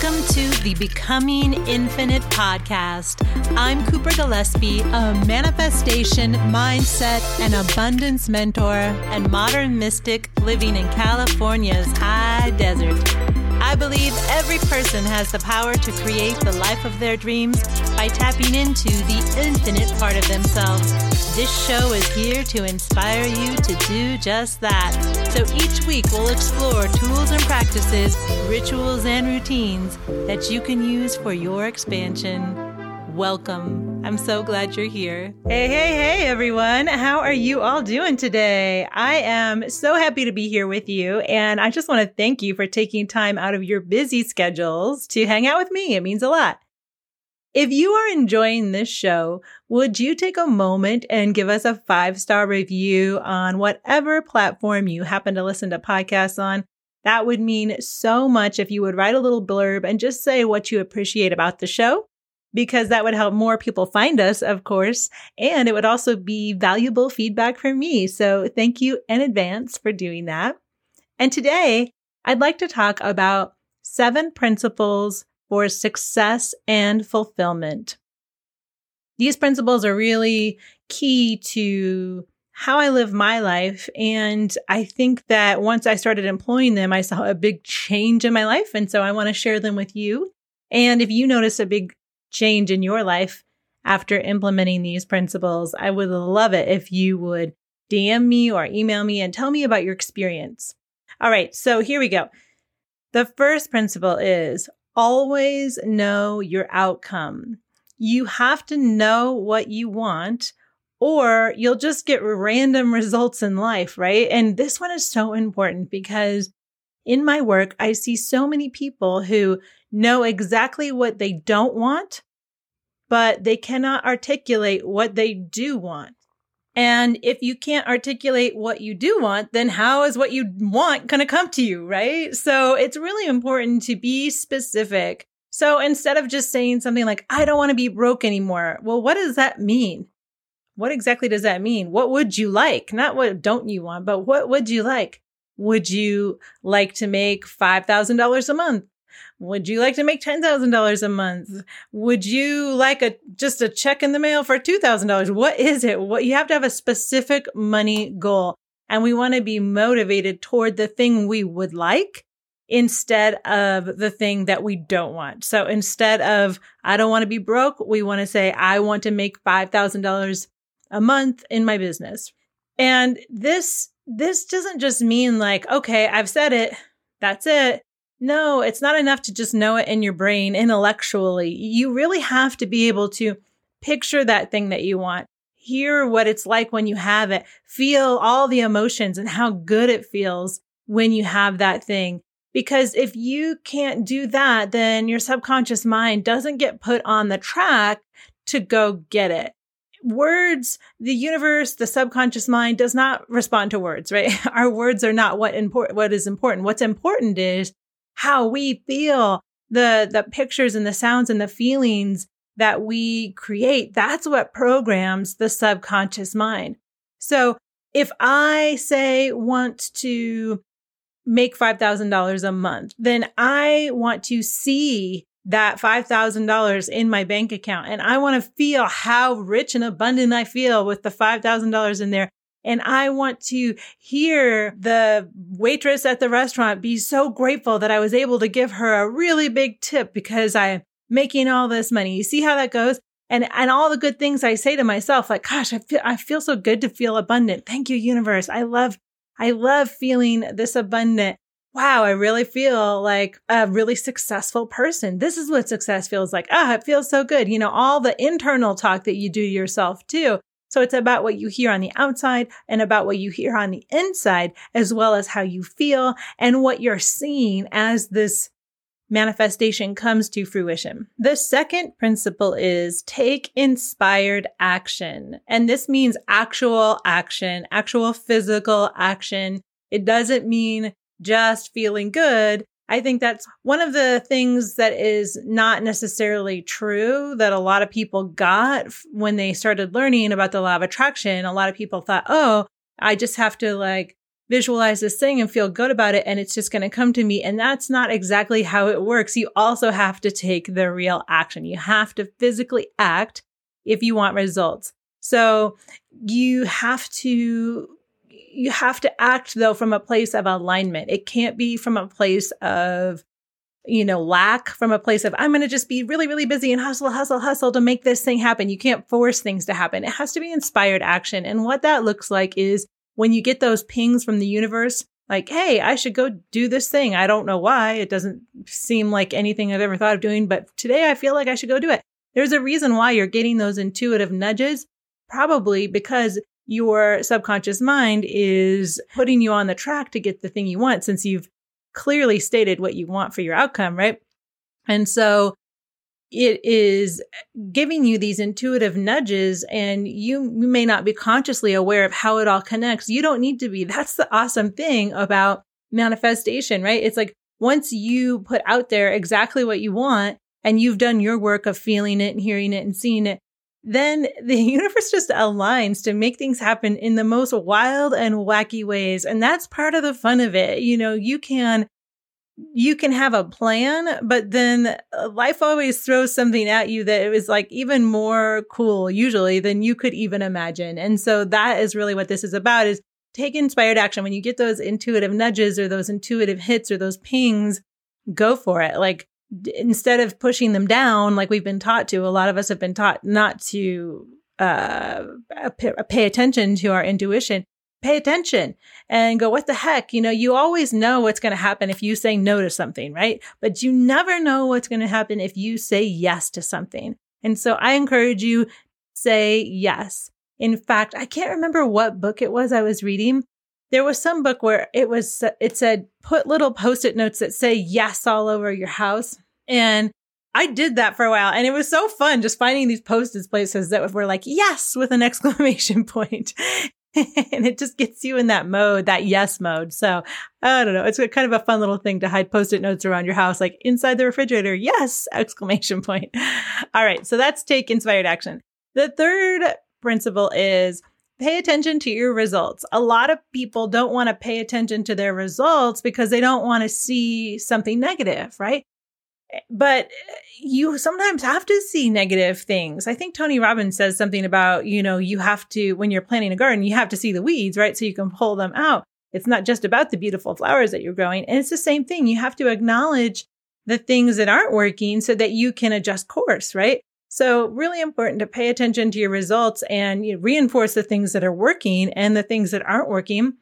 Welcome to the Becoming Infinite podcast. I'm Cooper Gillespie, a manifestation, mindset, and abundance mentor and modern mystic living in California's high desert. I believe every person has the power to create the life of their dreams by tapping into the infinite part of themselves. This show is here to inspire you to do just that. So each week we'll explore tools and practices, rituals and routines that you can use for your expansion. Welcome. I'm so glad you're here. Hey, hey, hey, everyone. How are you all doing today? I am so happy to be here with you. And I just want to thank you for taking time out of your busy schedules to hang out with me. It means a lot. If you are enjoying this show, would you take a moment and give us a five star review on whatever platform you happen to listen to podcasts on? That would mean so much if you would write a little blurb and just say what you appreciate about the show because that would help more people find us, of course. And it would also be valuable feedback from me. So thank you in advance for doing that. And today I'd like to talk about seven principles for success and fulfillment. These principles are really key to how I live my life. And I think that once I started employing them, I saw a big change in my life. And so I want to share them with you. And if you notice a big change in your life after implementing these principles, I would love it if you would DM me or email me and tell me about your experience. All right, so here we go. The first principle is always know your outcome. You have to know what you want or you'll just get random results in life, right? And this one is so important because in my work, I see so many people who know exactly what they don't want, but they cannot articulate what they do want. And if you can't articulate what you do want, then how is what you want going to come to you, right? So it's really important to be specific. So instead of just saying something like, I don't want to be broke anymore, well, what does that mean? What exactly does that mean? What would you like? Not what don't you want, but what would you like? Would you like to make $5,000 a month? Would you like to make $10,000 a month? Would you like a just a check in the mail for $2,000? What is it? What you have to have a specific money goal and we want to be motivated toward the thing we would like instead of the thing that we don't want. So instead of I don't want to be broke, we want to say I want to make $5,000 a month in my business. And this this doesn't just mean like okay, I've said it, that's it. No, it's not enough to just know it in your brain intellectually. You really have to be able to picture that thing that you want, hear what it's like when you have it, feel all the emotions and how good it feels when you have that thing. Because if you can't do that, then your subconscious mind doesn't get put on the track to go get it. Words, the universe, the subconscious mind does not respond to words, right? Our words are not what important, what is important. What's important is how we feel, the, the pictures and the sounds and the feelings that we create. That's what programs the subconscious mind. So if I say want to make $5,000 a month, then I want to see that $5,000 in my bank account and I want to feel how rich and abundant I feel with the $5,000 in there. And I want to hear the waitress at the restaurant be so grateful that I was able to give her a really big tip because I'm making all this money. You see how that goes? And, and all the good things I say to myself, like, gosh, I feel, I feel so good to feel abundant. Thank you, universe. I love, I love feeling this abundant. Wow, I really feel like a really successful person. This is what success feels like. Ah, it feels so good. You know, all the internal talk that you do yourself too. So it's about what you hear on the outside and about what you hear on the inside, as well as how you feel and what you're seeing as this manifestation comes to fruition. The second principle is take inspired action. And this means actual action, actual physical action. It doesn't mean just feeling good. I think that's one of the things that is not necessarily true that a lot of people got when they started learning about the law of attraction. A lot of people thought, oh, I just have to like visualize this thing and feel good about it and it's just going to come to me. And that's not exactly how it works. You also have to take the real action. You have to physically act if you want results. So you have to you have to act though from a place of alignment. It can't be from a place of you know, lack from a place of, I'm going to just be really, really busy and hustle, hustle, hustle to make this thing happen. You can't force things to happen. It has to be inspired action. And what that looks like is when you get those pings from the universe, like, Hey, I should go do this thing. I don't know why. It doesn't seem like anything I've ever thought of doing, but today I feel like I should go do it. There's a reason why you're getting those intuitive nudges, probably because your subconscious mind is putting you on the track to get the thing you want since you've clearly stated what you want for your outcome, right? And so it is giving you these intuitive nudges and you, may not be consciously aware of how it all connects. You don't need to be. That's the awesome thing about manifestation, right? It's like once you put out there exactly what you want and you've done your work of feeling it and hearing it and seeing it, then the universe just aligns to make things happen in the most wild and wacky ways. And that's part of the fun of it. You know, you can you can have a plan, but then uh, life always throws something at you that is like even more cool usually than you could even imagine. And so that is really what this is about is take inspired action. When you get those intuitive nudges or those intuitive hits or those pings, go for it. Like instead of pushing them down like we've been taught to a lot of us have been taught not to uh, pay attention to our intuition. Pay attention and go what the heck? You know you always know what's going to happen if you say no to something right? But you never know what's going to happen if you say yes to something. And so i encourage you say yes. In fact i can't remember what book it was i was reading there was some book where it was it said put little post-it notes that say yes all over your house and I did that for a while and it was so fun just finding these post-it places that were like yes with an exclamation and it just gets you in that mode, that yes mode. So I don't know. It's kind of a fun little thing to hide post-it notes around your house, like inside the refrigerator. Yes! Exclamation point. All right. So that's take inspired action. The third principle is pay attention to your results. A lot of people don't want to pay attention to their results because they don't want to see something negative, right? Eh, but eh, you sometimes have to see negative things. I think Tony Robbins says something about, you know, you have to, when you're planting a garden, you have to see the weeds, right? So you can pull them out. It's not just about the beautiful flowers that you're growing. And it's the same thing. You have to acknowledge the things that aren't working so that you can adjust course, right? So really important to pay attention to your results and you reinforce the things that are working and the things that aren't working,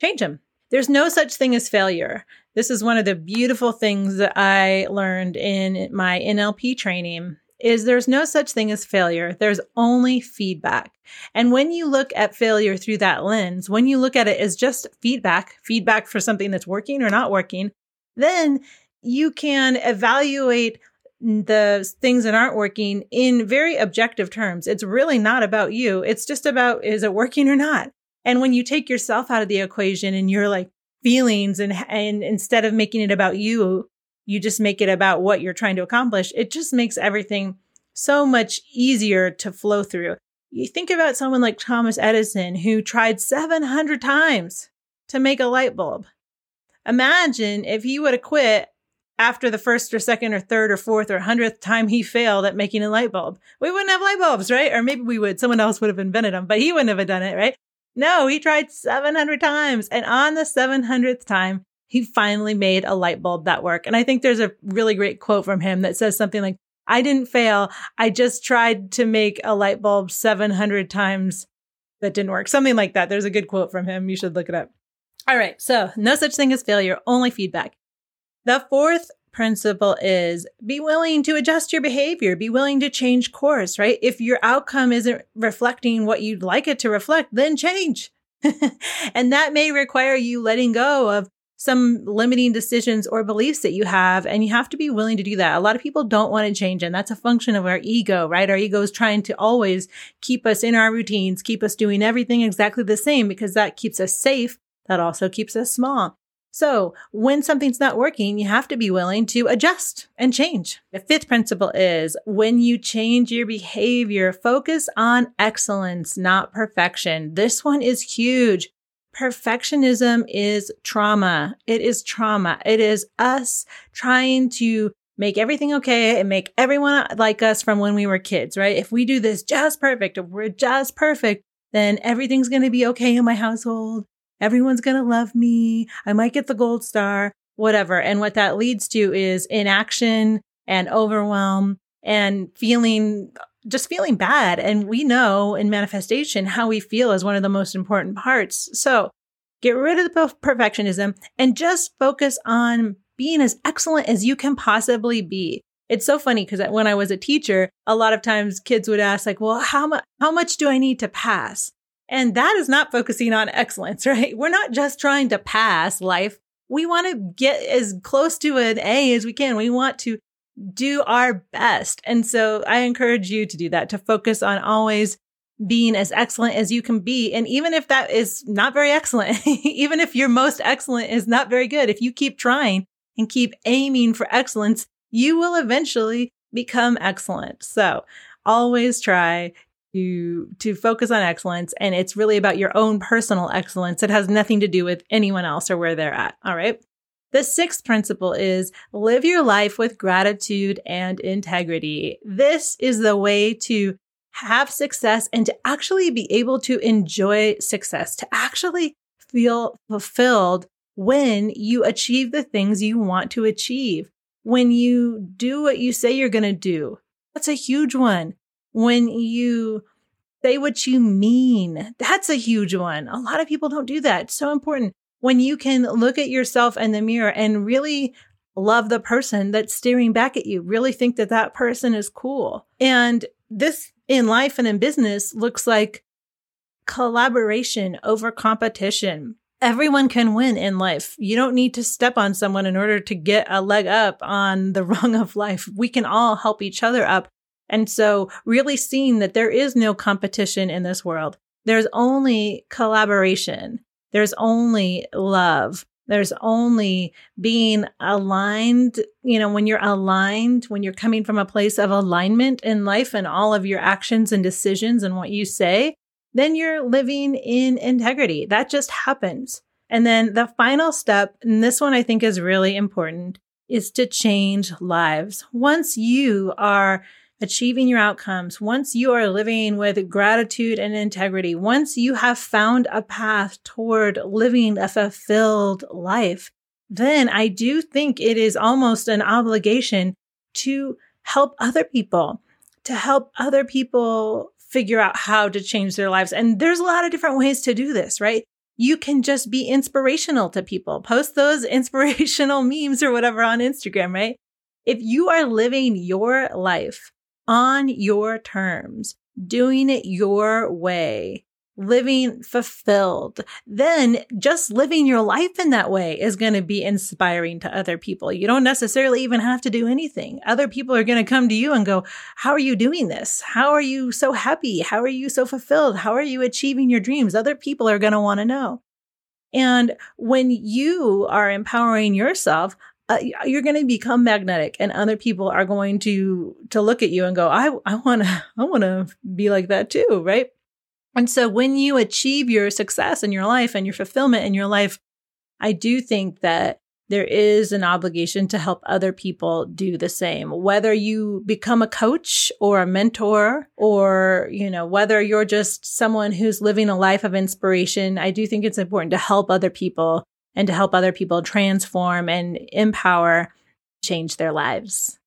change them. There's no such thing as failure. This is one of the beautiful things that I learned in my NLP training is there's no such thing as failure. There's only feedback. And when you look at failure through that lens, when you look at it as just feedback, feedback for something that's working or not working, then you can evaluate the things that aren't working in very objective terms. It's really not about you. It's just about is it working or not? And when you take yourself out of the equation and you're like feelings and, and instead of making it about you, you just make it about what you're trying to accomplish. It just makes everything so much easier to flow through. You think about someone like Thomas Edison who tried 700 times to make a light bulb. Imagine if he would have quit after the first or second or third or fourth or hundredth time he failed at making a light bulb. We wouldn't have light bulbs, right? Or maybe we would. Someone else would have invented them, but he wouldn't have done it, right? No, he tried 700 times. And on the 700th time, he finally made a light bulb that worked. And I think there's a really great quote from him that says something like, I didn't fail. I just tried to make a light bulb 700 times that didn't work. Something like that. There's a good quote from him. You should look it up. All right. So no such thing as failure, only feedback. The fourth principle is be willing to adjust your behavior, be willing to change course, right? If your outcome isn't reflecting what you'd like it to reflect, then change. and that may require you letting go of some limiting decisions or beliefs that you have. And you have to be willing to do that. A lot of people don't want to change. And that's a function of our ego, right? Our ego is trying to always keep us in our routines, keep us doing everything exactly the same because that keeps us safe. That also keeps us small. So when something's not working, you have to be willing to adjust and change. The fifth principle is when you change your behavior, focus on excellence, not perfection. This one is huge. perfectionism is trauma. It is trauma. It is us trying to make everything okay and make everyone like us from when we were kids, right? If we do this just perfect, if we're just perfect, then everything's going to be okay in my household. Everyone's going to love me. I might get the gold star, whatever. And what that leads to is inaction and overwhelm and feeling just feeling bad. And we know in manifestation how we feel is one of the most important parts. So get rid of the perfectionism and just focus on being as excellent as you can possibly be. It's so funny because when I was a teacher, a lot of times kids would ask like, well, how much, how much do I need to pass? And that is not focusing on excellence, right? We're not just trying to pass life. We want to get as close to an A as we can. We want to do our best. And so I encourage you to do that, to focus on always being as excellent as you can be. And even if that is not very excellent, even if your most excellent is not very good, if you keep trying and keep aiming for excellence, you will eventually become excellent. So always try to, to focus on excellence. And it's really about your own personal excellence. It has nothing to do with anyone else or where they're at. All right. The sixth principle is live your life with gratitude and integrity. This is the way to have success and to actually be able to enjoy success, to actually feel fulfilled when you achieve the things you want to achieve, when you do what you say you're going to do. That's a huge one. When you say what you mean, that's a huge one. A lot of people don't do that. It's so important when you can look at yourself in the mirror and really love the person that's staring back at you, really think that that person is cool. And this in life and in business looks like collaboration over competition. Everyone can win in life. You don't need to step on someone in order to get a leg up on the rung of life. We can all help each other up. And so really seeing that there is no competition in this world. There's only collaboration. There's only love. There's only being aligned. You know, when you're aligned, when you're coming from a place of alignment in life and all of your actions and decisions and what you say, then you're living in integrity. That just happens. And then the final step, and this one I think is really important, is to change lives. Once you are achieving your outcomes, once you are living with gratitude and integrity, once you have found a path toward living a fulfilled life, then I do think it is almost an obligation to help other people, to help other people figure out how to change their lives. And there's a lot of different ways to do this, right? You can just be inspirational to people, post those inspirational memes or whatever on Instagram, right? If you are living your life on your terms, doing it your way, living fulfilled, then just living your life in that way is going to be inspiring to other people. You don't necessarily even have to do anything. Other people are going to come to you and go, How are you doing this? How are you so happy? How are you so fulfilled? How are you achieving your dreams? Other people are going to want to know. And when you are empowering yourself, uh, you're going to become magnetic and other people are going to to look at you and go i i want to i want to be like that too right? And so when you achieve your success in your life and your fulfillment in your life i do think that there is an obligation to help other people do the same. Whether you become a coach or a mentor or you know whether you're just someone who's living a life of inspiration i do think it's important to help other people and to help other people transform and empower, change their lives.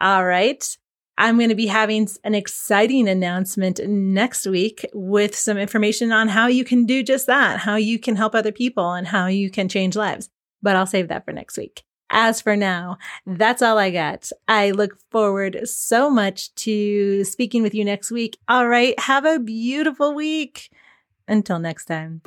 All right. I'm going to be having an exciting announcement next week with some information on how you can do just that, how you can help other people and how you can change lives. But I'll save that for next week. As for now, that's all I got. I look forward so much to speaking with you next week. All right. Have a beautiful week. Until next time.